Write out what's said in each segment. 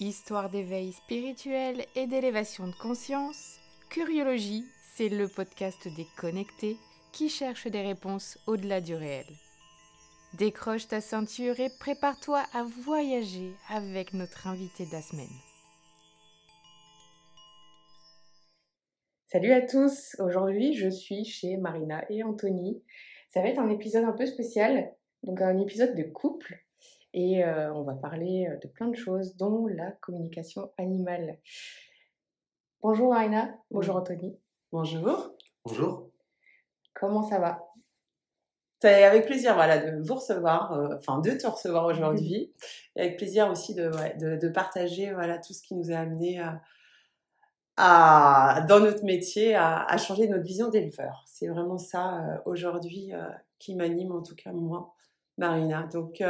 Histoire d'éveil spirituel et d'élévation de conscience, Curiologie, c'est le podcast des connectés qui cherchent des réponses au-delà du réel. Décroche ta ceinture et prépare-toi à voyager avec notre invité de la semaine. Salut à tous, aujourd'hui je suis chez Marina et Anthony. Ça va être un épisode un peu spécial, donc un épisode de couple et euh, on va parler de plein de choses, dont la communication animale. Bonjour Marina, bonjour Anthony. Bonjour. Bonjour. Comment ça va? C'est avec plaisir voilà, de vous recevoir, euh, enfin de te recevoir aujourd'hui. et avec plaisir aussi de, de, de, partager voilà, tout ce qui nous a amené à, à dans notre métier à, à changer notre vision d'éleveur. C'est vraiment ça aujourd'hui qui m'anime, en tout cas moi, Marina. Donc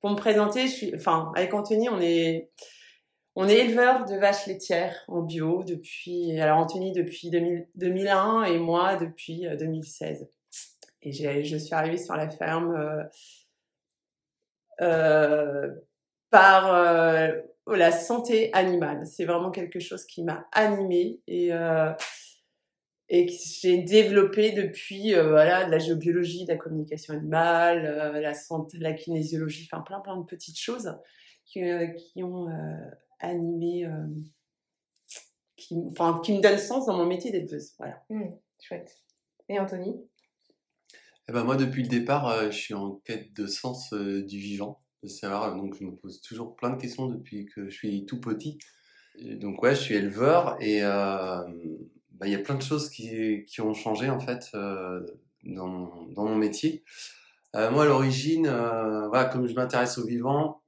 pour me présenter, je suis, enfin, avec Anthony, on est, on est éleveur de vaches laitières en bio depuis, alors Anthony depuis 2001 et moi depuis 2016. Euh, et je suis arrivée sur la ferme euh, euh, par la santé animale. C'est vraiment quelque chose qui m'a animée et et que j'ai développé depuis euh, voilà de la géobiologie, de la communication animale, euh, la santé, la kinésiologie, enfin plein plein de petites choses qui, euh, qui ont animé, qui, enfin qui me donnent sens dans mon métier d'éleveuse. Voilà. Mmh, chouette. Et Anthony? Eh ben moi depuis le départ, je suis en quête de sens du vivant, de savoir. Donc je me pose toujours plein de questions depuis que je suis tout petit. Et donc ouais, je suis éleveur et bah, il y a plein de choses qui, qui ont changé en fait euh, dans, dans, mon métier. Euh, moi, à l'origine, euh, voilà, comme je m'intéresse au vivant,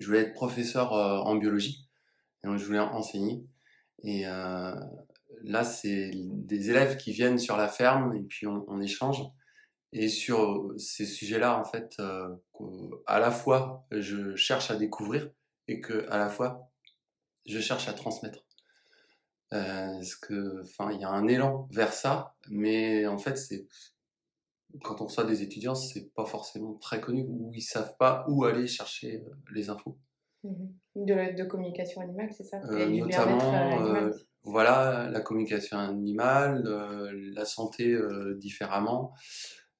je voulais être professeur euh, en biologie. Donc, je voulais enseigner. Et euh, là, c'est des élèves qui viennent sur la ferme et puis on, on échange. Et sur ces sujets-là, en fait, à la fois, je cherche à découvrir et que à la fois, je cherche à transmettre. Euh, parce que, enfin, il y a un élan vers ça, mais en fait, c'est quand on reçoit des étudiants, c'est pas forcément très connu ou ils savent pas où aller chercher euh, les infos. Mmh de, de communication animale, c'est ça? Euh, Notamment, euh, voilà, la communication animale, la santé différemment.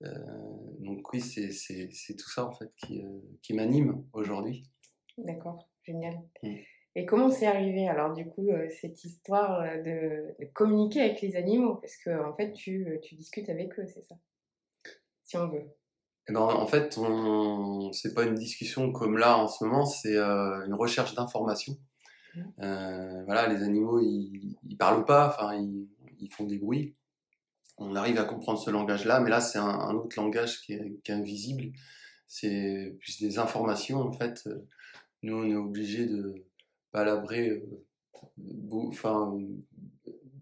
donc oui, c'est tout ça en fait qui, qui m'anime aujourd'hui. D'accord, génial. Mmh. Et comment c'est arrivé alors du coup euh, cette histoire euh, de, de, communiquer avec les animaux? Parce que en fait tu, euh, tu discutes avec eux, c'est ça? Si on veut. Eh ben, en fait, on... c'est pas une discussion comme là en ce moment, c'est euh, une recherche d'information. Mmh. Euh, voilà, les animaux ils, ils parlent pas, enfin ils, ils, font des bruits. On arrive à comprendre ce langage-là, mais là c'est un, un, autre langage qui est, qui est invisible. C'est plus des informations en fait. Nous on est obligé de palabrer. Euh, enfin,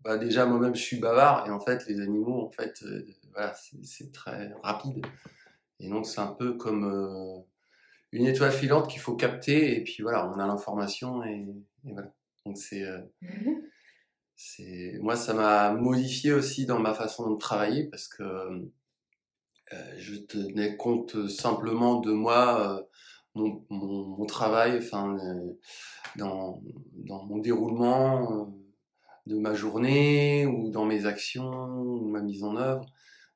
bah déjà moi-même je suis bavard et en fait les animaux en fait euh, voilà c'est très rapide et donc c'est un peu comme euh, une étoile filante qu'il faut capter et puis voilà on a l'information et, et, voilà donc c'est euh, c'est moi ça m'a modifié aussi dans ma façon de travailler parce que je tenais compte simplement de moi mon, travail, enfin, euh, dans, dans mon déroulement euh, de ma journée ou dans mes actions ou ma mise en œuvre,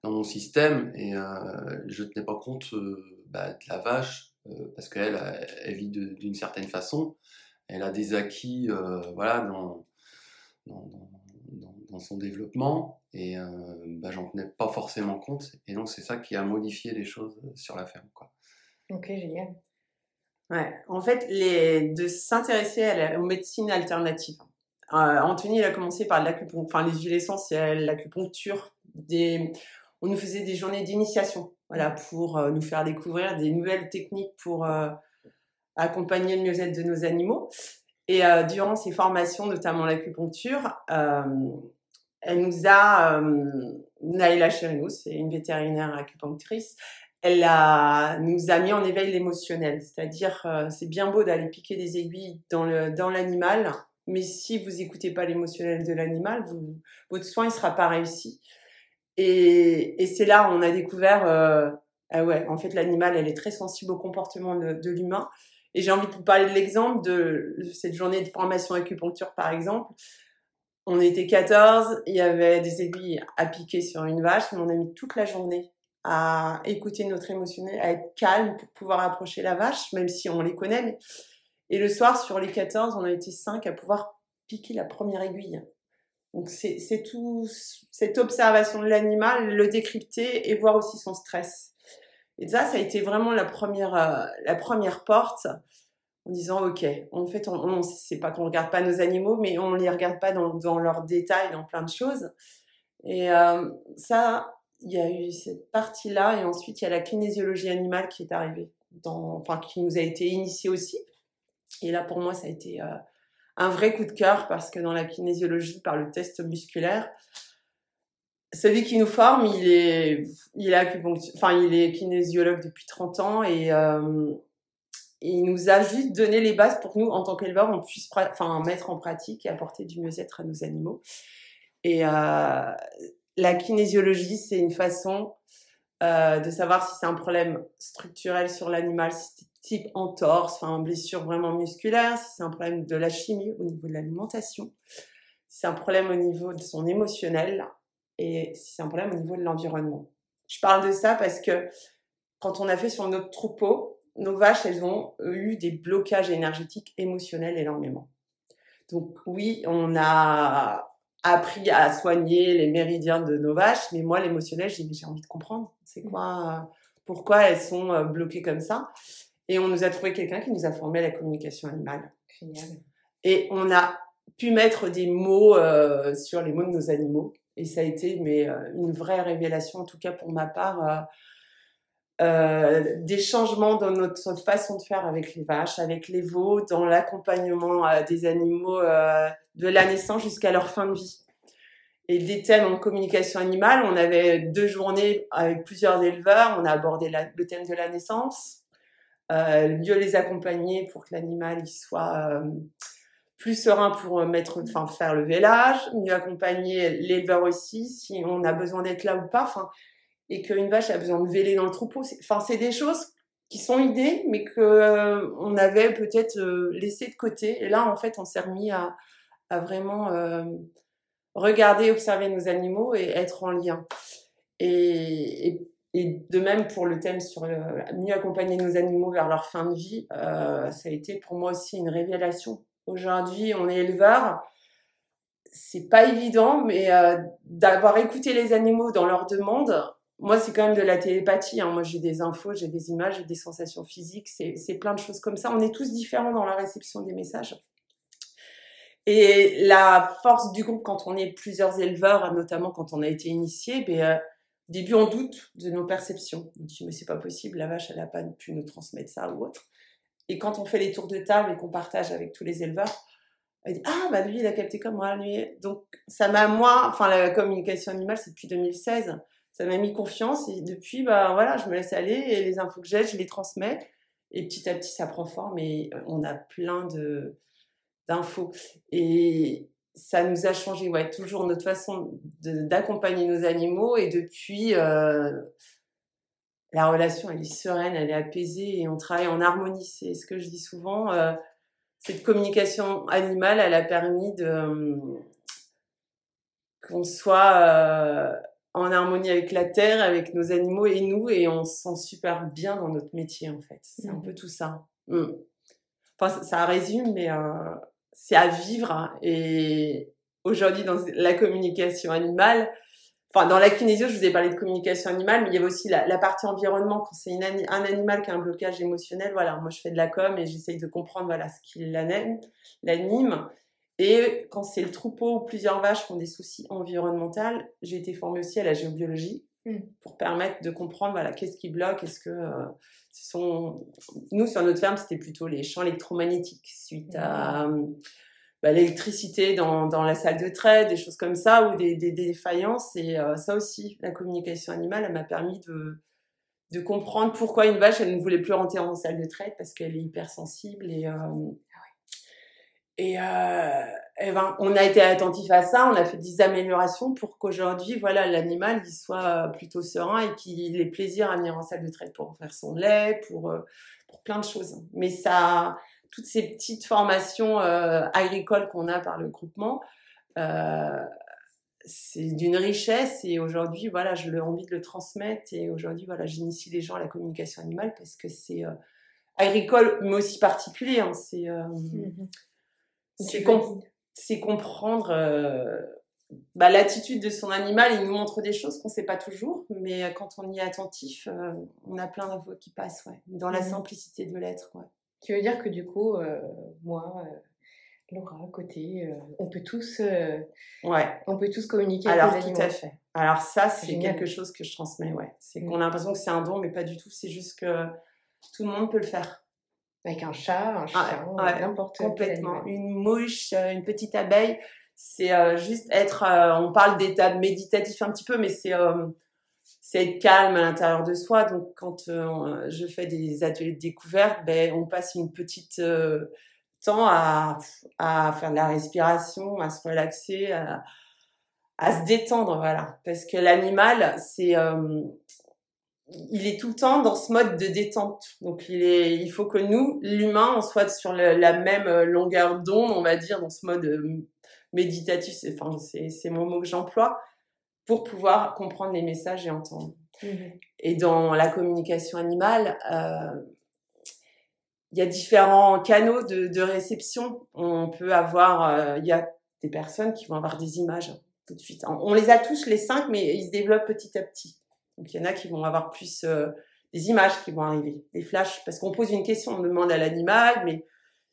dans mon système. Et euh, je ne tenais pas compte euh, bah, de la vache euh, parce qu'elle elle vit d'une certaine façon. Elle a des acquis voilà, dans, dans, son développement et bah, j'en tenais pas forcément compte. Et donc, c'est ça qui a modifié les choses sur la ferme. Quoi. Ok, génial. En fait, de s'intéresser aux médecines alternatives. Euh, Anthony, il a commencé par l'acupuncture, enfin les huiles essentielles, l'acupuncture. On nous faisait des journées d'initiation, voilà, pour euh, nous faire découvrir des nouvelles techniques pour euh, accompagner le mieux-être de nos animaux. Et durant ces formations, notamment l'acupuncture, elle nous a, Naïla Cherinou, c'est une vétérinaire acupunctrice, elle a, nous a mis en éveil l'émotionnel. C'est-à-dire, euh, c'est bien beau d'aller piquer des aiguilles dans le dans l'animal, mais si vous écoutez pas l'émotionnel de l'animal, votre soin il sera pas réussi. Et, et c'est là où on a découvert, euh, ah ouais, en fait l'animal elle est très sensible au comportement de, de l'humain. Et j'ai envie de vous parler de l'exemple de cette journée de formation acupuncture, par exemple. On était 14, il y avait des aiguilles à piquer sur une vache, mais on a mis toute la journée à écouter notre émotionnel, à être calme pour pouvoir approcher la vache, même si on les connaît. Et le soir, sur les 14, on a été 5 à pouvoir piquer la première aiguille. Donc c'est tout cette observation de l'animal, le décrypter et voir aussi son stress. Et ça, ça a été vraiment la première, euh, la première porte en disant ok, en fait, on, on c'est pas qu'on regarde pas nos animaux, mais on les regarde pas dans, leurs détails, dans plein de choses. Et euh, ça, il y a eu cette partie-là, et ensuite il y a la kinésiologie animale qui est arrivée, dans, enfin qui nous a été initiée aussi. Et là, pour moi, ça a été euh, un vrai coup de cœur parce que dans la kinésiologie, par le test musculaire, celui qui nous forme, il est, il est enfin, il est kinésiologue depuis 30 ans et euh, il nous a juste donné les bases pour que nous, en tant qu'éleveurs, on puisse enfin, mettre en pratique et apporter du mieux-être à nos animaux. Et euh, la kinésiologie, c'est une façon euh, de savoir si c'est un problème structurel sur l'animal, si type entorse, enfin blessure vraiment musculaire, si c'est un problème de la chimie au niveau de l'alimentation, si c'est un problème au niveau de son émotionnel et si c'est un problème au niveau de l'environnement. Je parle de ça parce que quand on a fait sur notre troupeau, nos vaches, elles ont eu des blocages énergétiques émotionnels énormément. Donc oui, on a appris à soigner les méridiens de nos vaches, mais moi, l'émotionnel, j'ai envie de comprendre. C'est mmh. quoi, pourquoi elles sont euh, bloquées comme ça? Et on nous a trouvé quelqu'un qui nous a formé à la communication animale. Génial. Et on a pu mettre des mots euh, sur les mots de nos animaux. Et ça a été mais, euh, une vraie révélation, en tout cas pour ma part, euh, des changements dans notre façon de faire avec les vaches, avec les veaux, dans l'accompagnement des animaux de la naissance jusqu'à leur fin de vie. Et des thèmes en communication animale, on avait deux journées avec plusieurs éleveurs, on a abordé le thème de la naissance, euh, mieux les accompagner pour que l'animal soit euh, plus serein pour euh, mettre, faire le vélage, mieux accompagner l'éleveur aussi si on a besoin d'être là ou pas, et qu'une vache a besoin de véler dans le troupeau. Enfin, c'est des choses qui sont idées, mais que euh, on avait peut-être euh, laissé de côté. Et là, en fait, on s'est remis à, à vraiment regarder, observer nos animaux et être en lien. Et, et, et de même pour le thème sur le, mieux accompagner nos animaux vers leur fin de vie, euh, ça a été pour moi aussi une révélation Aujourd'hui, on est éleveur. C'est pas évident, mais euh, d'avoir écouté les animaux dans leurs demandes, moi, c'est quand même de la télépathie. Hein. Moi, j'ai des infos, j'ai des images, j'ai des sensations physiques. C'est plein de choses comme ça. On est tous différents dans la réception des messages. Et la force du groupe, quand on est plusieurs éleveurs, notamment quand on a été initié, ben, euh, au début, on doute de nos perceptions. On dit, mais c'est pas possible, la vache, elle n'a pas pu nous transmettre ça ou autre. Et quand on fait les tours de table et qu'on partage avec tous les éleveurs, elle dit ah bah lui il a capté comme moi lui. Donc ça m'a moi, enfin la communication animale c'est depuis 2016, ça m'a mis confiance et depuis bah voilà je me laisse aller et les infos que j'ai je les transmets et petit à petit ça prend forme et on a plein de d'infos et ça nous a changé ouais toujours notre façon d'accompagner nos animaux et depuis euh, la relation, elle est sereine, elle est apaisée et on travaille en harmonie. C'est ce que je dis souvent. Euh, cette communication animale, elle a permis de euh, qu'on soit euh, en harmonie avec la terre, avec nos animaux et nous, et on se sent super bien dans notre métier en fait. C'est un mmh. peu tout ça. Mmh. Enfin, ça résume, mais c'est à vivre. Hein. Et aujourd'hui, dans la communication animale, enfin dans la kinésio, je vous ai parlé de communication animale, mais il y avait aussi la, partie environnement. Quand c'est un animal qui a un blocage émotionnel, voilà, moi je fais de la com et j'essaye de comprendre voilà ce qui l'anime. Et quand c'est le troupeau ou plusieurs vaches qui ont des soucis environnementaux, j'ai été formée aussi à la géobiologie mmh. pour permettre de comprendre voilà qu'est-ce qui bloque, est-ce que euh, ce sont nous sur notre ferme c'était plutôt les champs électromagnétiques suite à mmh. Bah, l'électricité dans, dans, la salle de trait, des choses comme ça, ou des, des, défaillances. Et euh, ça aussi, la communication animale, elle m'a permis de, de comprendre pourquoi une vache, elle ne voulait plus rentrer en salle de traite parce qu'elle est hypersensible. Et, euh, et, euh, et ben, on a été attentif à ça, on a fait des améliorations pour qu'aujourd'hui, voilà, l'animal, il soit plutôt serein et qu'il ait plaisir à venir en salle de traite pour faire son lait, pour pour plein de choses. Mais ça, toutes ces petites formations euh, agricoles qu'on a par le groupement, euh, c'est d'une richesse et aujourd'hui, voilà, je envie de le transmettre et aujourd'hui, voilà, j'initie les gens à la communication animale parce que c'est euh, agricole mais aussi particulier. Hein, c'est mmh c'est comprendre bah, l'attitude de son animal. Il nous montre des choses qu'on ne sait pas toujours, mais quand on y est attentif, on a plein d'infos qui passent, ouais, dans la mmh simplicité de l'être. Ouais. Tu veux dire que du coup, moi, Laura, à côté, on peut tous, ouais. on peut tous communiquer. Alors avec tout à fait. Alors ça, c'est quelque chose que je transmets, ouais. C'est mmh. qu'on a l'impression que c'est un don, mais pas du tout. C'est juste que tout le monde peut le faire. Avec un chat, un chien, n'importe quoi. Complètement. Une mouche, une petite abeille. C'est juste être. on parle d'état méditatif un petit peu, mais c'est c'est être calme à l'intérieur de soi. Donc, quand je fais des ateliers de découverte, ben, on passe une petite temps à, à, faire de la respiration, à se relaxer, à, à se détendre, voilà. Parce que l'animal, c'est, euh, il est tout le temps dans ce mode de détente. Donc, il est, il faut que nous, l'humain, on soit sur la même longueur d'onde, on va dire, dans ce mode euh, méditatif. C'est, enfin, c'est, c'est mon mot que j'emploie pour pouvoir comprendre les messages et entendre. Mmh et dans la communication animale, euh, il y a différents canaux de, de, réception. On peut avoir, euh, il y a des personnes qui vont avoir des images tout de suite. On les a tous les cinq, mais ils se développent petit à petit. Donc il y en a qui vont avoir plus euh, des images qui vont arriver, des flashs, parce qu'on pose une question, on demande à l'animal, mais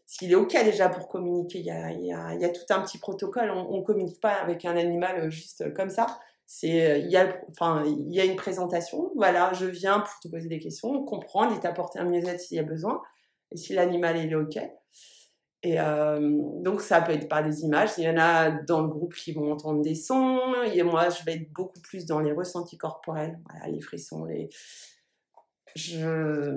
s'il est ok déjà pour communiquer, il y a, il y a, il y a tout un petit protocole. On, on communique pas avec un animal euh, juste comme ça. C'est il y a enfin il y a une présentation. Voilà, je viens pour te poser des questions, comprendre et t'apporter un mieux-être s'il y a besoin et si l'animal est OK. Et euh, donc, ça peut être par des images. Il y en a dans le groupe qui vont entendre des sons. Et moi, je vais être beaucoup plus dans les ressentis corporels. Voilà, les frissons, les... Je...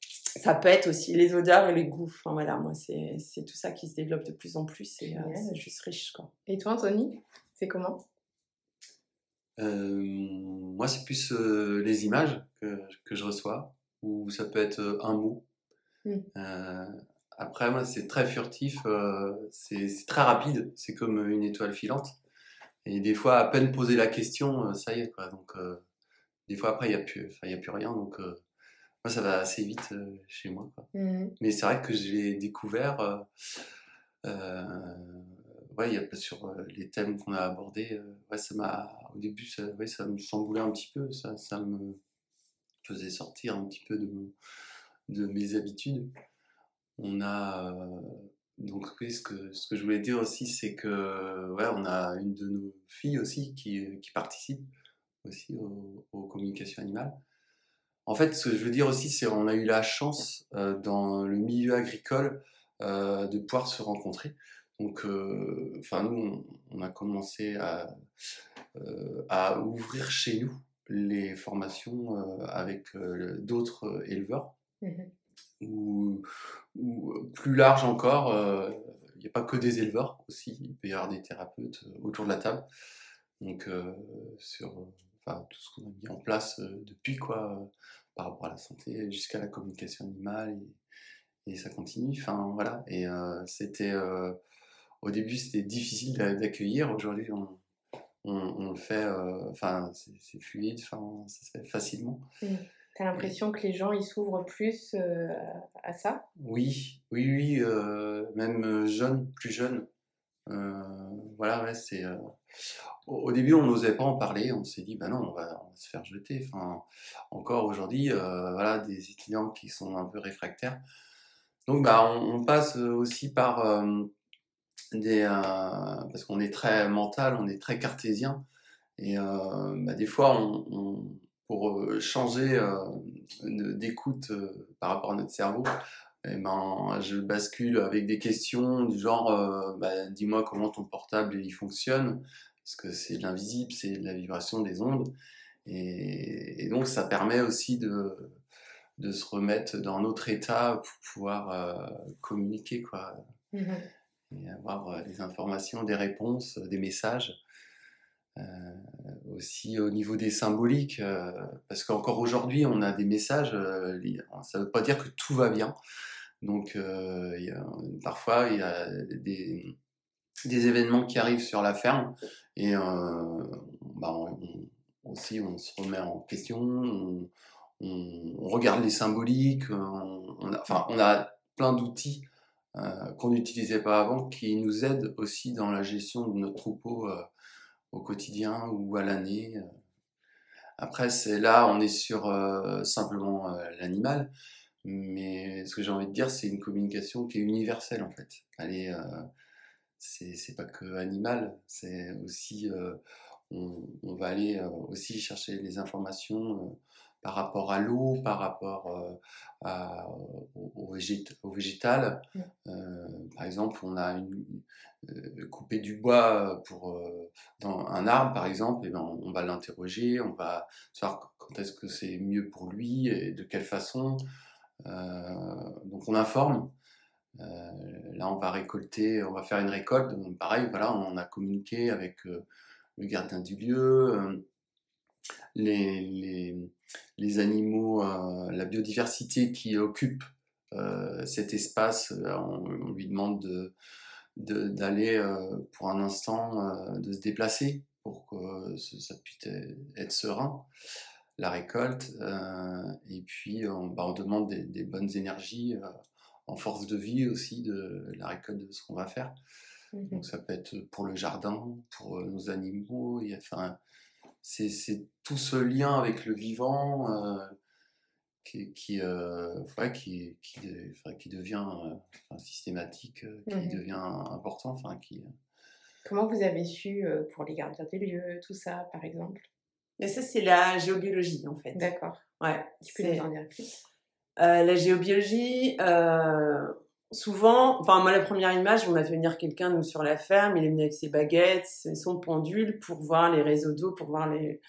Ça peut être aussi les odeurs et les goûts. Enfin, voilà, moi, c'est tout ça qui se développe de plus en plus. Et euh, c'est juste riche, quoi. Et toi, Anthony, c'est comment? Euh, Moi, c'est plus les images que, que, je reçois. Ou ça peut être un mot Mm. Euh, après, moi, c'est très furtif, euh, c'est très rapide, c'est comme une étoile filante. Et des fois, à peine poser la question, euh, ça y est, quoi. Donc, des fois, après, il n'y a, plus, a plus rien. Donc, moi, ça va assez vite chez moi. Quoi. Mm. Mais c'est vrai que je l'ai découvert. ouais, y a, sur les thèmes qu'on a abordés, ouais, ça m'a, au début, ça, ouais, ça me chamboulait un petit peu. Ça, ça me faisait sortir un petit peu de mes habitudes. On a donc ce que ce que je voulais dire aussi, c'est que ouais, on a une de nos filles aussi qui, qui participe aussi aux, communications animales. En fait, ce que je veux dire aussi, c'est qu'on a eu la chance dans le milieu agricole de pouvoir se rencontrer. Donc, enfin, nous, on, a commencé à, à ouvrir chez nous les formations avec d'autres éleveurs Mmh ou, ou, plus large encore, euh, il n'y a pas que des éleveurs aussi, il peut y avoir des thérapeutes euh, autour de la table. Donc, euh, sur tout ce qu'on a mis en place depuis, quoi, par rapport à la santé, jusqu'à la communication animale, et, ça continue. Enfin, voilà. Et c'était, au début, c'était difficile d'accueillir. Aujourd'hui, on, le fait, c'est fluide, enfin, ça se fait facilement. Mmh. T'as l'impression que les gens ils s'ouvrent plus euh, à ça? Oui, oui, oui, euh, même euh, jeunes, plus jeunes. voilà, ouais, c'est. Au, début, on n'osait pas en parler. On s'est dit, bah non, on va, on va, se faire jeter. Enfin, encore aujourd'hui, voilà, des étudiants qui sont un peu réfractaires. Donc, bah, on, passe aussi par des, parce qu'on est très mental, on est très cartésien, et bah, des fois, on pour euh, changer euh, d'écoute euh, par rapport à notre cerveau, eh ben, je bascule avec des questions du genre bah, dis-moi comment ton portable il fonctionne, parce que c'est de l'invisible, c'est de la vibration des ondes. Et, donc ça permet aussi de, de se remettre dans un autre état pour pouvoir communiquer quoi, mmh et avoir des informations, des réponses, des messages. Aussi au niveau des symboliques, parce qu'encore aujourd'hui, on a des messages, ça ne veut pas dire que tout va bien. Donc, parfois, il y a des, événements qui arrivent sur la ferme et bah, on, aussi, on se remet en question, on, regarde les symboliques, on, a, enfin, on a plein d'outils euh, qu'on n'utilisait pas avant qui nous aident aussi dans la gestion de notre troupeau euh, au quotidien ou à l'année. Après, c'est là, on est sur euh, simplement l'animal, mais ce que j'ai envie de dire, c'est une communication qui est universelle en fait. Elle est, c'est pas que animal, c'est aussi, on, on, va aller aussi chercher les informations par rapport à l'eau, par rapport euh, au, végétal. Euh, par exemple, on a une, euh, coupé du bois pour, dans un arbre, par exemple, et ben on, va l'interroger, on va savoir quand est-ce que c'est mieux pour lui et de quelle façon. donc on informe. là, on va récolter, on va faire une récolte. Donc, pareil, voilà, on a communiqué avec le gardien du lieu les, les, animaux, euh, la biodiversité qui occupe euh, cet espace, euh, on, lui demande de, d'aller pour un instant, de se déplacer pour que ça puisse être serein, la récolte. et puis on, bah, on demande des, bonnes énergies en force de vie aussi de la récolte de ce qu'on va faire. Mmh Donc ça peut être pour le jardin, pour nos animaux, a, enfin, c'est tout ce lien avec le vivant euh, qui, qui, euh, qui, qui, devient euh, systématique, qui mmh devient important. Enfin, qui, Comment vous avez su pour les gardiens des lieux, tout ça, par exemple? Mais ça, c'est la géobiologie, en fait. D'accord. Ouais. Tu peux nous en dire plus? La géobiologie, souvent, enfin moi la première image, on a fait venir quelqu'un nous sur la ferme, il est venu avec ses baguettes, son pendule pour voir les réseaux d'eau, pour voir les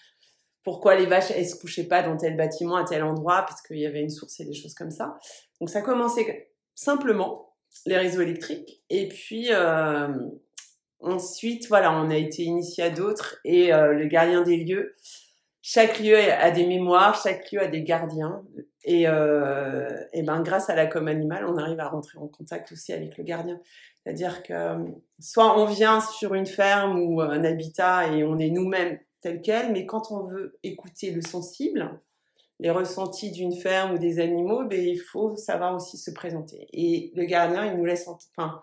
pourquoi les vaches elles se couchaient pas dans tel bâtiment à tel endroit parce qu'il y avait une source et des choses comme ça. Donc ça commençait simplement les réseaux électriques et puis euh, ensuite voilà on a été initié à d'autres et euh, le gardien des lieux. Chaque lieu a des mémoires, chaque lieu a des gardiens. Et, euh, et ben, grâce à la com animale, on arrive à rentrer en contact aussi avec le gardien. C'est-à-dire que euh, soit on vient sur une ferme ou un habitat et on est nous-mêmes tel quel, mais quand on veut écouter le sensible, les ressentis d'une ferme ou des animaux, ben, il faut savoir aussi se présenter. Et le gardien, il nous laisse, enfin,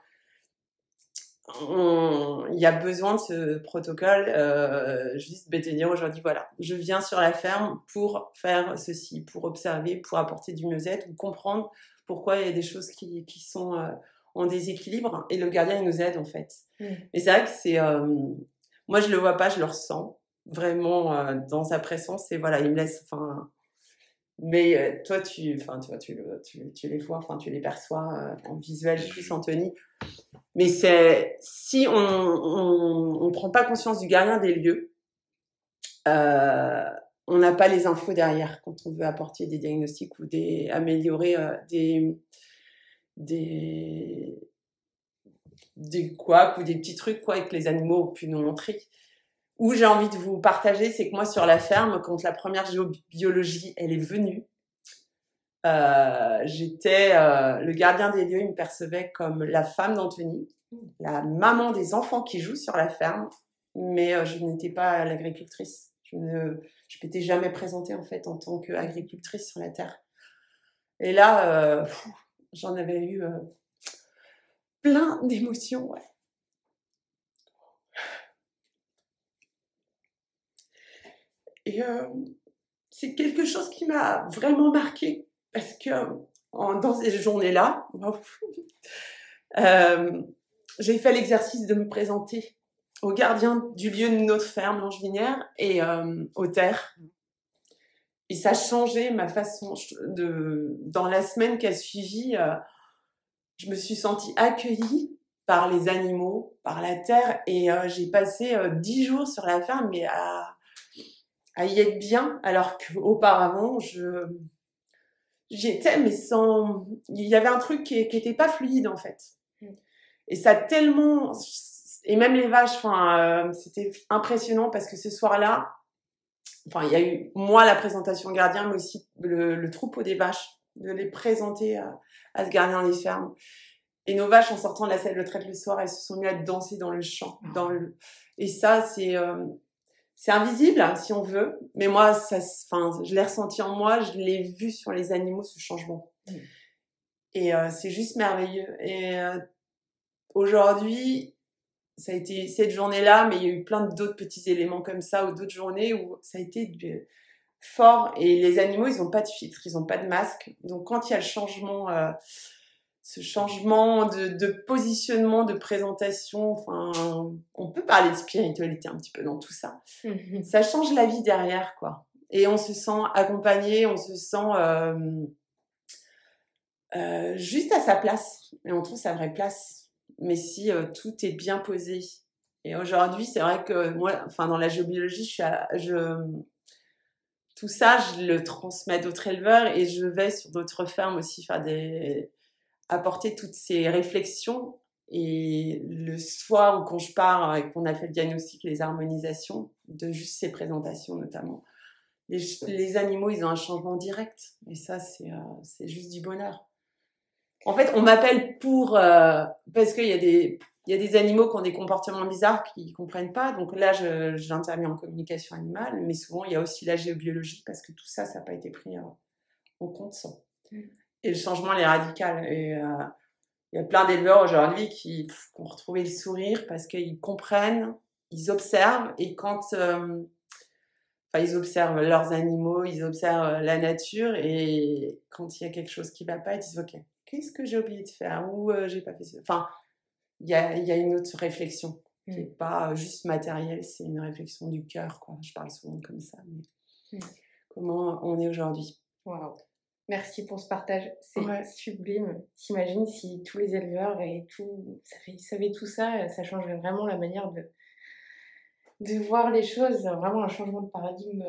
il y a besoin de ce protocole, euh, juste de dire aujourd'hui, voilà, je viens sur la ferme pour faire ceci, pour observer, pour apporter du mieux-être, ou comprendre pourquoi il y a des choses qui, qui sont euh, en déséquilibre, et le gardien, il nous aide, en fait. Mmh. Et c'est vrai que c'est... Euh, moi, je le vois pas, je le ressens vraiment euh, dans sa présence, et voilà, il me laisse... Enfin, mais euh, toi, tu, enfin, tu, tu, tu, tu, les vois, enfin, tu les perçois euh, en visuel plus, Anthony. Mais c'est si on on, prend pas conscience du gardien des lieux, euh, on n'a pas les infos derrière quand on veut apporter des diagnostics ou des améliorer des des des ou des petits trucs quoi que les animaux ont pu nous montrer. Où j'ai envie de vous partager, c'est que moi sur la ferme, quand la première géobiologie elle est venue, euh, j'étais euh, le gardien des lieux, il me percevait comme la femme d'Anthony, la maman des enfants qui jouent sur la ferme, mais euh, je n'étais pas l'agricultrice. Je ne je m'étais jamais présentée en fait en tant qu'agricultrice sur la terre. Et là, j'en avais eu plein d'émotions. Et c'est quelque chose qui m'a vraiment marqué parce que en, dans ces journées-là, euh, j'ai fait l'exercice de me présenter au gardien du lieu de notre ferme, Langevinière, et euh, au terre. Et ça a changé ma façon de. Dans la semaine qui a suivi, euh, je me suis sentie accueillie par les animaux, par la terre, et euh, j'ai passé euh, dix jours sur la ferme, mais à à y être bien, alors qu'auparavant, je j'y étais, mais sans... Il y avait un truc qui, qui était pas fluide, en fait. Mm. Et ça tellement... et même les vaches, enfin, c'était impressionnant parce que ce soir-là, enfin, il y a eu moi la présentation gardien, mais aussi le, troupeau des vaches, de les présenter à, à ce gardien des fermes. Et nos vaches, en sortant de la salle de traite le soir, elles se sont mises à danser dans le champ. Ah. Dans le... Et ça, c'est euh, c'est invisible, hein, si on veut. Mais moi, ça, enfin, je l'ai ressenti en moi, je l'ai vu sur les animaux, ce changement. Mmh. Et euh, c'est juste merveilleux. Et euh, aujourd'hui, ça a été cette journée-là, mais il y a eu plein d'autres petits éléments comme ça, ou d'autres journées où ça a été fort. Et les animaux, ils n'ont pas de filtre, ils n'ont pas de masque. Donc quand il y a le changement ce changement de, positionnement, de présentation. Enfin, on peut parler de spiritualité un petit peu dans tout ça. Mhm. Ça change la vie derrière, quoi. Et on se sent accompagné, on se sent euh, euh, juste à sa place. Et on trouve sa vraie place. Mais si euh, tout est bien posé. Et aujourd'hui, c'est vrai que moi, enfin, dans la géobiologie, je je, tout ça, je le transmets à d'autres éleveurs et je vais sur d'autres fermes aussi faire des, apporter toutes ces réflexions. Et le soir où quand je pars et qu'on a fait le diagnostic les harmonisations, de juste ces présentations notamment, les, animaux, ils ont un changement direct. Et ça, c'est euh, juste du bonheur. En fait, on m'appelle pour... Euh, parce qu'il y a des... Il y a des animaux qui ont des comportements bizarres qui ne comprennent pas. Donc là, j'interviens en communication animale. Mais souvent, il y a aussi la géobiologie parce que tout ça, ça n'a pas été pris en compte. Mmh. Et le changement, il est radical. Et euh, il y a plein d'éleveurs aujourd'hui qui, ont retrouvé le sourire parce qu'ils comprennent, ils observent. Et quand euh, enfin, ils observent leurs animaux, ils observent la nature. Et quand il y a quelque chose qui ne va pas, ils disent Ok, qu'est-ce que j'ai oublié de faire Ou euh, j'ai pas fait ça. Enfin, il y a, y a, une autre réflexion qui n'est mmh. pas juste matérielle, c'est une réflexion du cœur. Quoi. Je parle souvent comme ça. Mais mmh. comment on est aujourd'hui Wow. Merci pour ce partage, c'est sublime. T'imagines si tous les éleveurs et tout, savaient tout ça, ça changerait vraiment la manière de, de voir les choses, vraiment un changement de paradigme.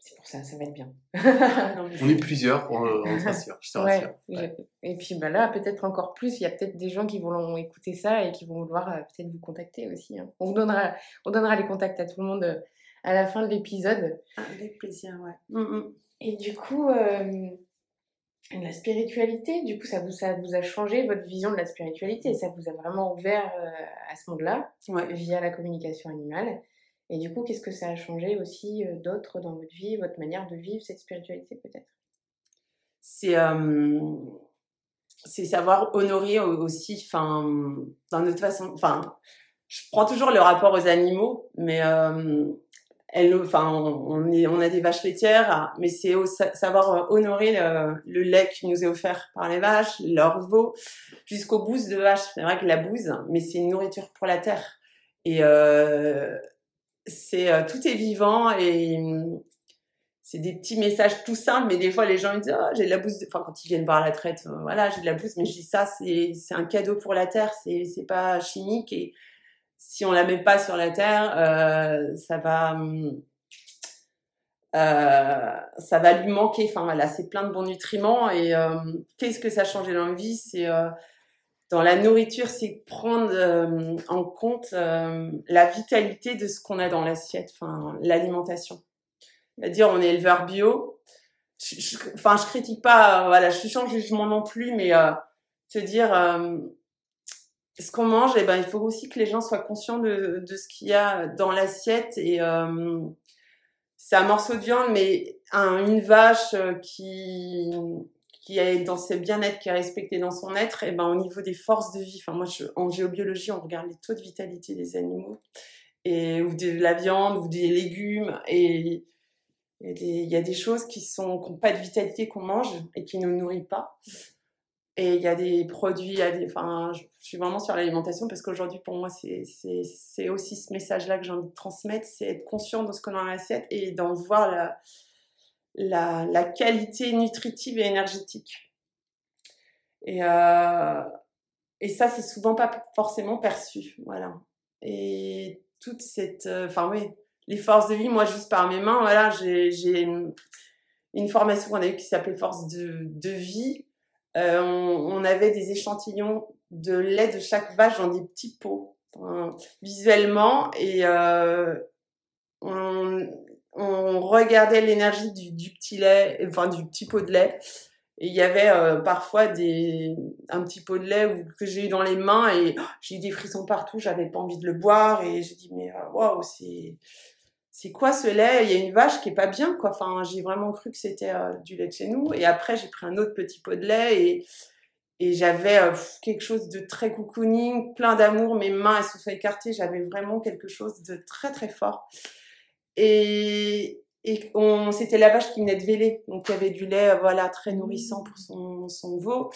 C'est pour ça, ça va être bien. on est plusieurs, on, on te rassure, je te rassure. Et puis bah là, peut-être encore plus, il y a peut-être des gens qui vont écouter ça et qui vont vouloir euh, peut-être vous contacter aussi. Hein. On, vous donnera, on donnera les contacts à tout le monde euh, à la fin de l'épisode. Avec plaisir, ouais. Mm, mm. Et du coup, euh, la spiritualité, du coup, ça vous, ça vous a changé votre vision de la spiritualité. Ça vous a vraiment ouvert euh, à ce monde-là, via la communication animale. Et du coup, qu'est-ce que ça a changé aussi euh, d'autre dans votre vie, votre manière de vivre cette spiritualité peut-être? C'est c'est savoir honorer aussi, enfin, dans notre façon, enfin, je prends toujours le rapport aux animaux, mais elle, enfin, on, a des vaches laitières, mais c'est savoir euh, honorer le, lait qui nous est offert par les vaches, leur veau, jusqu'aux bouses de vache. C'est vrai que la bouse, mais c'est une nourriture pour la terre. Et euh, c'est euh, tout est vivant et c'est des petits messages tout simples, mais des fois les gens ils disent oh, j'ai de la bouse. Enfin quand ils viennent voir la traite, voilà j'ai de la bouse, mais je dis ça c'est un cadeau pour la terre, c'est pas chimique et si on la met pas sur la terre, euh, ça va, euh, ça va lui manquer. Enfin voilà, c'est plein de bons nutriments. Et euh, qu'est-ce que ça a changé dans la vie? C'est dans la nourriture, c'est prendre en compte la vitalité de ce qu'on a dans l'assiette, enfin l'alimentation. C'est-à-dire, on est éleveur bio. enfin, je critique pas, voilà, je suis sans jugement non plus, mais se dire ce qu'on mange, eh ben, il faut aussi que les gens soient conscients de, de ce qu'il y a dans l'assiette. Et euh, c'est un morceau de viande, mais une vache euh, qui, qui est dans ses bien-être, qui est respectée dans son être, et eh ben, au niveau des forces de vie, moi, en géobiologie, on regarde les taux de vitalité des animaux, et, ou de la viande, ou des légumes, et il y a des choses qui sont qui n'ont pas de vitalité qu'on mange et qui ne nous nourrissent pas. Et il y a des produits, enfin, je, suis vraiment sur l'alimentation parce qu'aujourd'hui, pour moi, c'est aussi ce message-là que j'ai envie de transmettre, c'est être conscient de ce qu'on a dans l'assiette et d'en voir la, la, la, qualité nutritive et énergétique. Et, euh, et ça, c'est souvent pas forcément perçu, voilà. Et toute cette, euh, enfin oui, les forces de vie, moi, juste par mes mains, voilà, j'ai une, formation qu'on a eue qui s'appelait Force de, de vie euh, on, avait des échantillons de lait de chaque vache dans des petits pots. visuellement, et on, on regardait l'énergie du, petit lait, enfin du petit pot de lait. Et il y avait euh, parfois des, un petit pot de lait que j'ai eu dans les mains et j'ai eu des frissons partout, j'avais pas envie de le boire et j'ai dit mais euh, waouh, c'est c'est quoi ce lait? Il y a une vache qui est pas bien quoi. Enfin, j'ai vraiment cru que c'était euh, du lait de chez nous et après j'ai pris un autre petit pot de lait et j'avais quelque chose de très cocooning, plein d'amour, mes mains elles se sont écartées, j'avais vraiment quelque chose de très très fort. Et, et on, c'était la vache qui venait de véler. Donc, il y avait du lait, voilà, très nourrissant pour son, son veau.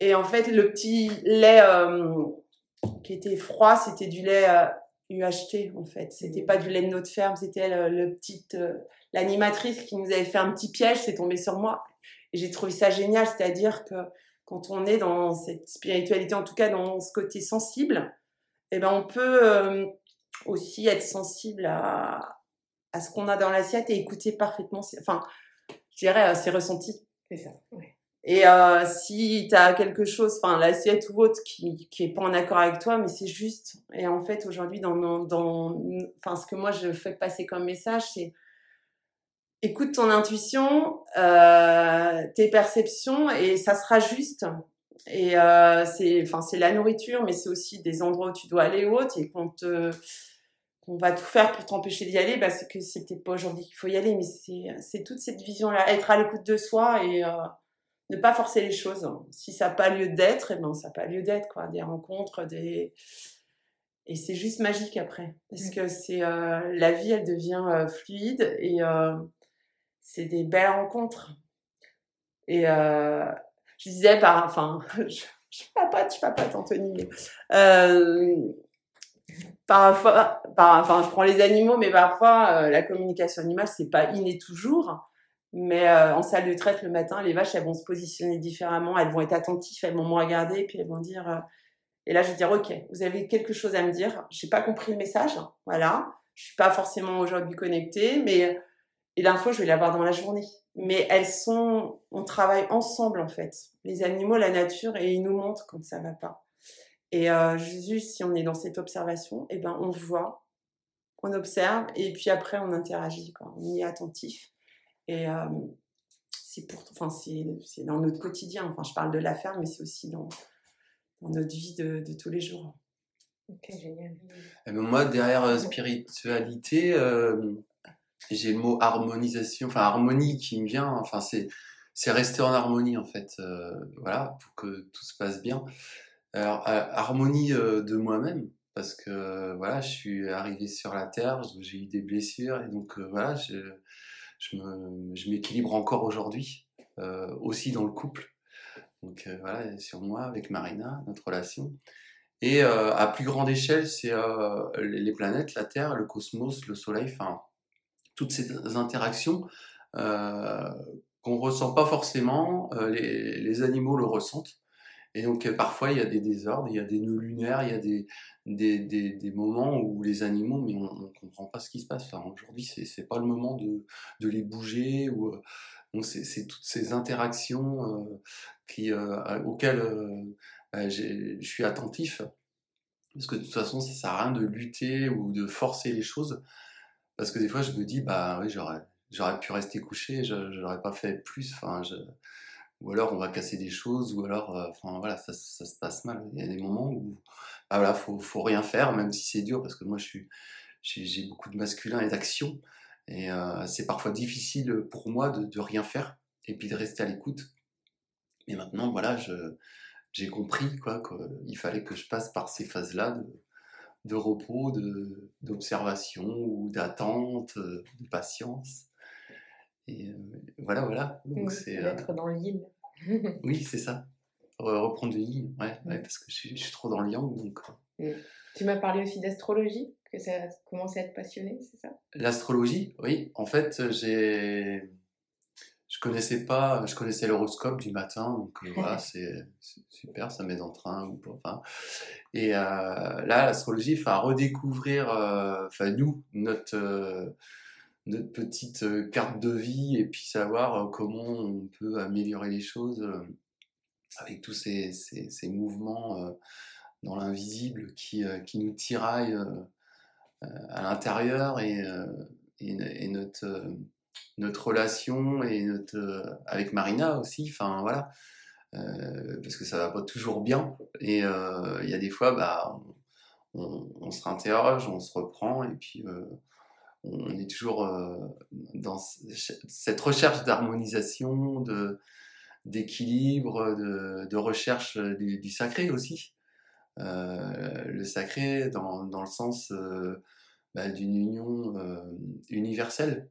Et en fait, le petit lait euh, qui était froid, c'était du lait UHT, en fait. C'était pas du lait de notre ferme, c'était le, petit, euh, l'animatrice qui nous avait fait un petit piège, c'est tombé sur moi. Et j'ai trouvé ça génial, c'est-à-dire que quand on est dans cette spiritualité, en tout cas dans ce côté sensible, eh ben on peut euh, aussi être sensible à, à ce qu'on a dans l'assiette et écouter parfaitement, enfin, je dirais, ses ressentis. C'est ça, ouais. Et euh, si tu as quelque chose, enfin l'assiette ou autre qui qui est pas en accord avec toi, mais c'est juste. Et en fait aujourd'hui dans dans enfin ce que moi je fais passer comme message, c'est écoute ton intuition, euh, tes perceptions et ça sera juste. Et euh, c'est enfin c'est la nourriture, mais c'est aussi des endroits où tu dois aller ou autre et qu'on te on va tout faire pour t'empêcher d'y aller parce que c'était pas aujourd'hui qu'il faut y aller, mais c'est toute cette vision-là, être à l'écoute de soi et euh, ne pas forcer les choses. Si ça n'a pas lieu d'être, et eh ben ça n'a pas lieu d'être, quoi. Des rencontres, des et c'est juste magique après, parce mmh. que c'est euh, la vie, elle devient euh, fluide et c'est des belles rencontres. Et je disais par, enfin, je, je papote, je papote, Anthony. Parfois, par, enfin, je prends les animaux, mais parfois, euh, la communication animale, c'est pas inné toujours. Mais euh, en salle de traite le matin, les vaches, elles vont se positionner différemment, elles vont être attentives, elles vont me regarder, puis elles vont dire. Euh, et là, je vais dire, ok, vous avez quelque chose à me dire. J'ai pas compris le message, voilà. Je suis pas forcément aujourd'hui connectée, mais et l'info, je vais l'avoir dans la journée. Mais elles sont, on travaille ensemble en fait. Les animaux, la nature, et ils nous montrent quand ça va pas. Et euh, juste si on est dans cette observation, eh ben on voit, on observe et puis après on interagit, quoi. on y est attentif. Et euh, c'est pour, enfin c'est dans notre quotidien. Enfin, je parle de la ferme, mais c'est aussi dans, dans notre vie de, de, tous les jours. Ok, génial. Eh ben, moi, derrière euh, spiritualité, euh, j'ai le mot harmonisation, enfin harmonie qui me vient. Enfin, c'est c'est rester en harmonie en fait, euh, voilà, pour que tout se passe bien. Alors, harmonie euh, de moi-même, parce que voilà, je suis arrivé sur la terre, j'ai eu des blessures, et donc euh, voilà, je, je m'équilibre encore aujourd'hui, euh, aussi dans le couple. Donc voilà, sur moi, avec Marina, notre relation. Et à plus grande échelle, c'est les planètes, la Terre, le cosmos, le Soleil, enfin, toutes ces interactions qu'on ressent pas forcément, les, les, animaux le ressentent. Et donc euh, parfois il y a des désordres, il y a des nœuds lunaires, il y a des, des, des, moments où les animaux, mais on ne comprend pas ce qui se passe. Aujourd'hui, c'est n'est pas le moment de, de les bouger. Ou, euh, donc c'est toutes ces interactions euh, qui, auxquelles je suis attentif. Parce que de toute façon, ça sert à rien de lutter ou de forcer les choses. Parce que des fois, je me dis, bah oui, j'aurais pu rester couché, je n'aurais pas fait plus. Enfin, ou alors on va casser des choses, ou alors, euh, enfin voilà, ça, se passe mal. Il y a des moments où, bah voilà, faut, faut rien faire, même si c'est dur, parce que moi je suis, j'ai beaucoup de masculin et d'action, et euh, c'est parfois difficile pour moi de, rien faire, et puis de rester à l'écoute. Mais maintenant, voilà, j'ai compris quoi qu'il fallait que je passe par ces phases-là de, de repos, d'observation ou d'attente, de patience. Et euh, voilà, voilà. Donc, c'est. Être dans le yin. oui, c'est ça. Reprendre le yin, ouais, ouais, parce que je suis, je suis, trop dans le yang. Donc... Mm. Tu m'as parlé aussi d'astrologie, que ça a commencé à être passionné, c'est ça? L'astrologie, oui. En fait, j'ai. Je connaissais pas, je connaissais l'horoscope du matin, donc euh, voilà, c'est super, ça met en train ou pas. Enfin, et euh, là, l'astrologie, enfin, redécouvrir, enfin, nous, notre notre petite euh, carte de vie et puis savoir euh, comment on peut améliorer les choses euh, avec tous ces, ces, mouvements dans l'invisible qui, qui nous tiraille à l'intérieur et, et, notre, notre relation et notre, avec Marina aussi, enfin voilà, parce que ça va pas toujours bien et il y a des fois, bah, on, se réinterroge, on se reprend et puis on est toujours dans cette recherche d'harmonisation, de d'équilibre, de, de, recherche du, du, sacré aussi. Euh, le sacré dans, dans le sens euh, bah, d'une union euh, universelle.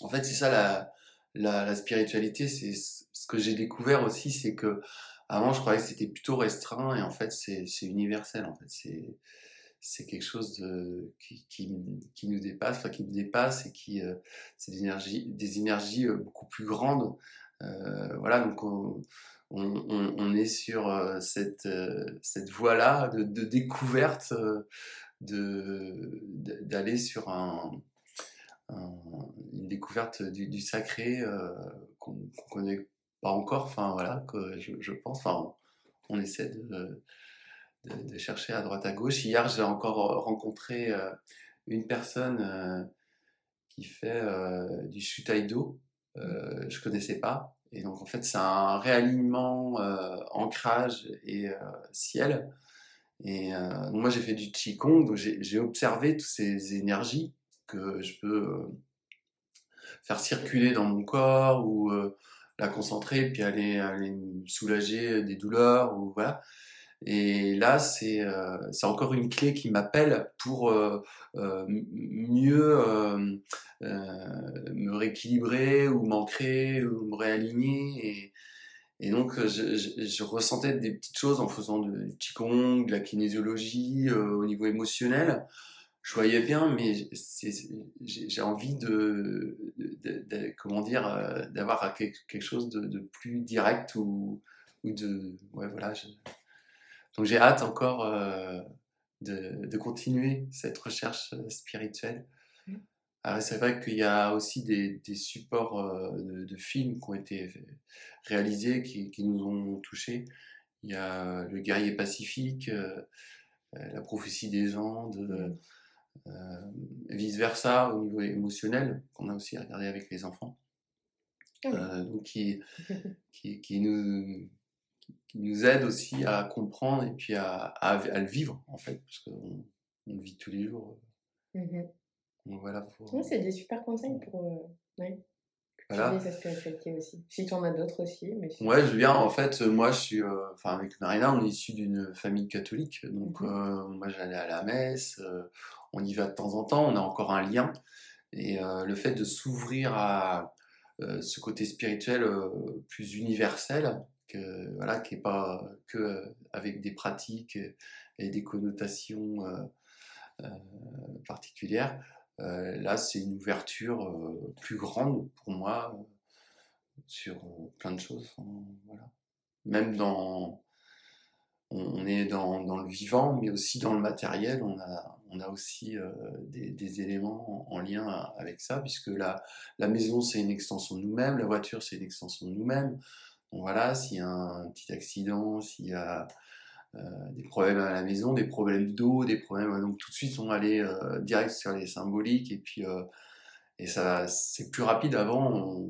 En fait, c'est ça la, la, la spiritualité. C'est ce que j'ai découvert aussi, c'est que avant je croyais que c'était plutôt restreint et en fait c'est universel. En fait, c'est c'est quelque chose de, qui, qui, qui, nous dépasse, enfin qui nous dépasse et qui euh, c'est des énergies, des énergies beaucoup plus grandes. Euh, voilà, donc on, on, on, est sur euh, cette, euh, cette voie-là de, de, découverte, euh, d'aller sur un, un, une découverte du, du sacré euh, qu'on ne connaît pas encore, enfin voilà, que je, je pense, enfin on, on essaie de, de, de, chercher à droite à gauche. Hier, j'ai encore rencontré euh, une personne euh, qui fait du shutaido, euh, je connaissais pas. Et donc, en fait, c'est un réalignement, euh, ancrage et euh, ciel. Et euh, donc moi, j'ai fait du Qigong, donc j'ai observé toutes ces énergies que je peux euh, faire circuler dans mon corps ou euh, la concentrer, puis aller, aller me soulager des douleurs, ou voilà. Et là, c'est euh, encore une clé qui m'appelle pour euh, euh, mieux me rééquilibrer ou m'ancrer ou me réaligner. Et, donc, je, ressentais des petites choses en faisant du qigong, de la kinésiologie au niveau émotionnel. Je voyais bien, mais j'ai envie de, comment dire, d'avoir quelque chose de, plus direct ou, de, ouais, voilà. Donc j'ai hâte encore euh, de, de, continuer cette recherche euh, spirituelle. Mmh. Alors c'est vrai qu'il y a aussi des, des supports euh, de, de, films qui ont été réalisés, qui, qui, nous ont touchés. Il y a Le guerrier pacifique, euh, La prophétie des Andes, mmh. vice-versa au niveau émotionnel, qu'on a aussi regardé avec les enfants. Mmh. Euh, donc qui, qui, qui, nous, qui nous aide aussi à comprendre et puis à, à, à le vivre en fait, parce qu'on on le vit tous les jours. Mmh. Donc voilà. Pour... Oui, c'est des super conseils pour euh, ouais. voilà. sa spiritualité aussi. Si tu en as d'autres aussi. Mais si ouais, je viens en fait, moi je suis, euh, enfin avec Marina, on est issu d'une famille catholique, donc mmh. euh, moi j'allais à la messe, euh, on y va de temps en temps, on a encore un lien et euh, le fait de s'ouvrir à ce côté spirituel plus universel, voilà, qui n'est pas que euh, avec des pratiques et des connotations euh, euh, particulières. là, c'est une ouverture plus grande pour moi sur plein de choses. voilà. Même dans, on est dans, dans, le vivant, mais aussi dans le matériel, on a, on a aussi des, éléments en, en, lien avec ça, puisque la, la maison, c'est une extension de nous-mêmes, la voiture, c'est une extension de nous-mêmes, voilà, s'il y a un petit accident, s'il y a euh, des problèmes à la maison, des problèmes d'eau, des problèmes. Donc tout de suite, on va aller euh, direct sur les symboliques et puis euh, et ça, c'est plus rapide. Avant,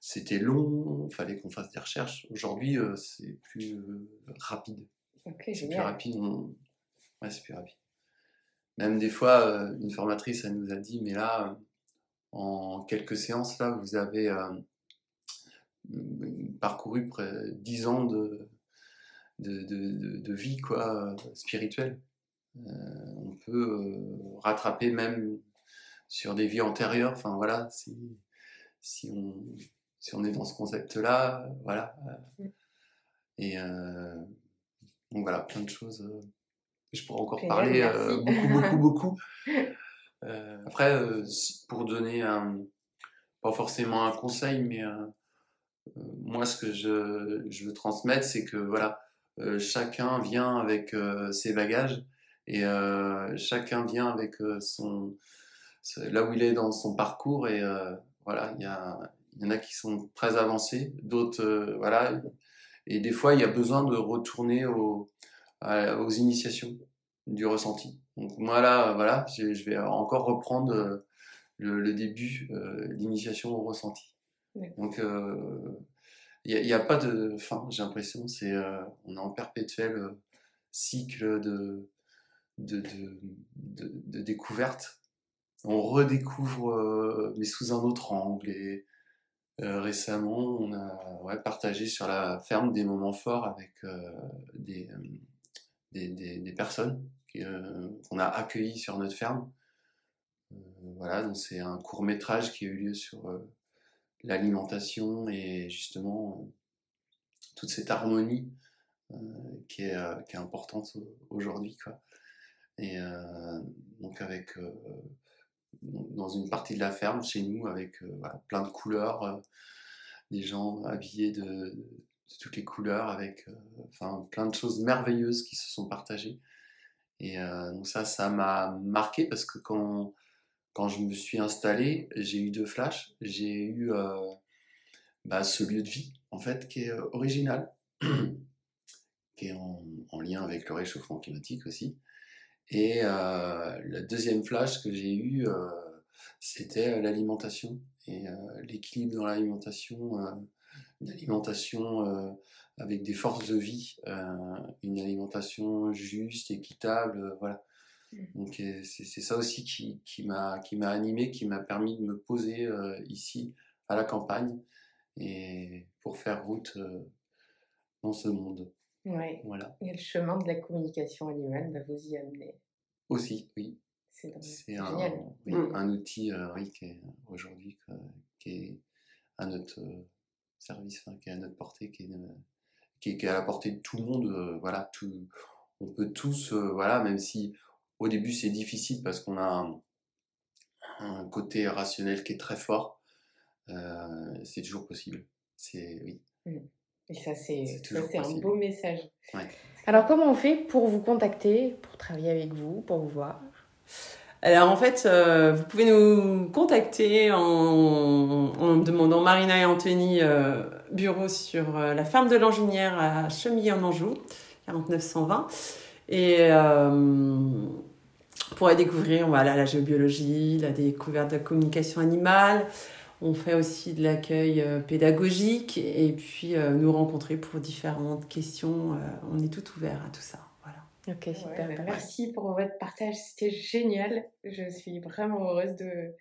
c'était long, il fallait qu'on fasse des recherches. Aujourd'hui, euh, c'est plus rapide. Okay, c'est plus rapide. On... Ouais, c'est plus rapide. Même des fois, une formatrice, elle nous a dit, mais là, en quelques séances, là, vous avez parcouru près dix ans de, de, de, de, vie quoi, spirituelle. Euh, on peut euh, rattraper même sur des vies antérieures. Enfin voilà, si, si, on, si on est dans ce concept-là, voilà. Et euh, donc voilà, plein de choses. Je pourrais encore parler beaucoup, beaucoup, beaucoup. après, pour donner un, pas forcément un conseil, mais un, moi, ce que je, veux transmettre, c'est que voilà, euh, chacun vient avec euh, ses bagages et euh, chacun vient avec son là où il est dans son parcours et voilà, il y, en a qui sont très avancés, d'autres voilà, et des fois il y a besoin de retourner au, aux initiations du ressenti. Donc moi là, voilà, je vais encore reprendre le, début, l'initiation au ressenti. Donc il n'y a, pas de fin, j'ai l'impression, c'est on est en perpétuel cycle de, de, de, découverte. On redécouvre, mais sous un autre angle. Et récemment, on a partagé sur la ferme des moments forts avec des, des, des, personnes qu'on a accueillies sur notre ferme. voilà, donc c'est un court métrage qui a eu lieu sur l'alimentation et justement toute cette harmonie qui, est, qui est importante aujourd'hui. Quoi. Et donc avec dans une partie de la ferme chez nous avec plein de couleurs, des gens habillés de, toutes les couleurs avec enfin plein de choses merveilleuses qui se sont partagées. Et donc ça, ça m'a marqué parce que quand quand je me suis installé, j'ai eu deux flashs. J'ai eu bah, ce lieu de vie, en fait, qui est original, qui est en, lien avec le réchauffement climatique aussi. Et le deuxième flash que j'ai eu, c'était l'alimentation et l'équilibre dans l'alimentation, une alimentation avec des forces de vie, une alimentation juste, équitable, voilà. Donc c'est ça aussi qui, qui m'a animé, qui m'a permis de me poser euh, ici à la campagne et pour faire route euh, dans ce monde. Ouais. Voilà. Et le chemin de la communication animale va vous y amener. Aussi, oui. C'est un, oui, mmh. un outil euh, oui, qui est aujourd'hui qui est à notre service, qui est à notre portée, qui est, qui est, qui est à la portée de tout le monde. voilà, tout, on peut tous, voilà, même si au début, c'est difficile parce qu'on a un, côté rationnel qui est très fort. Euh, c'est toujours possible. C'est oui. Mmh. Et ça, c'est un beau message. Alors, comment on fait pour vous contacter, pour travailler avec vous, pour vous voir? Alors en fait, euh, vous pouvez nous contacter en, en demandant Marina et Anthony euh, bureau sur la ferme de l'Anginière à Chemillé en Anjou, 4920. Et pourrait découvrir voilà, la géobiologie, la découverte de la communication animale. On fait aussi de l'accueil euh, pédagogique et puis euh, nous rencontrer pour différentes questions. Euh, on est tout ouvert à tout ça. Voilà. Ok, super. Bah, merci pour votre partage. C'était génial. Je suis vraiment heureuse de,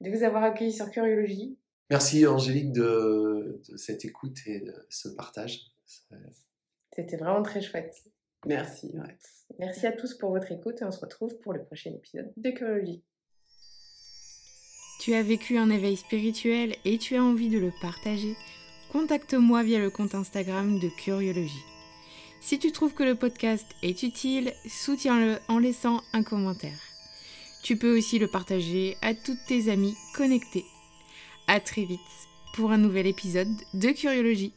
de vous avoir accueilli sur Curiologie. Merci Angélique de, de cette écoute et de ce partage. C'était vraiment très chouette. Merci. Merci à tous pour votre écoute et on se retrouve pour le prochain épisode d'Écologie. Tu as vécu un éveil spirituel et tu as envie de le partager Contacte-moi via le compte Instagram de Curiologie. Si tu trouves que le podcast est utile, soutiens-le en laissant un commentaire. Tu peux aussi le partager à toutes tes amies connectées. À très vite pour un nouvel épisode de Curiologie.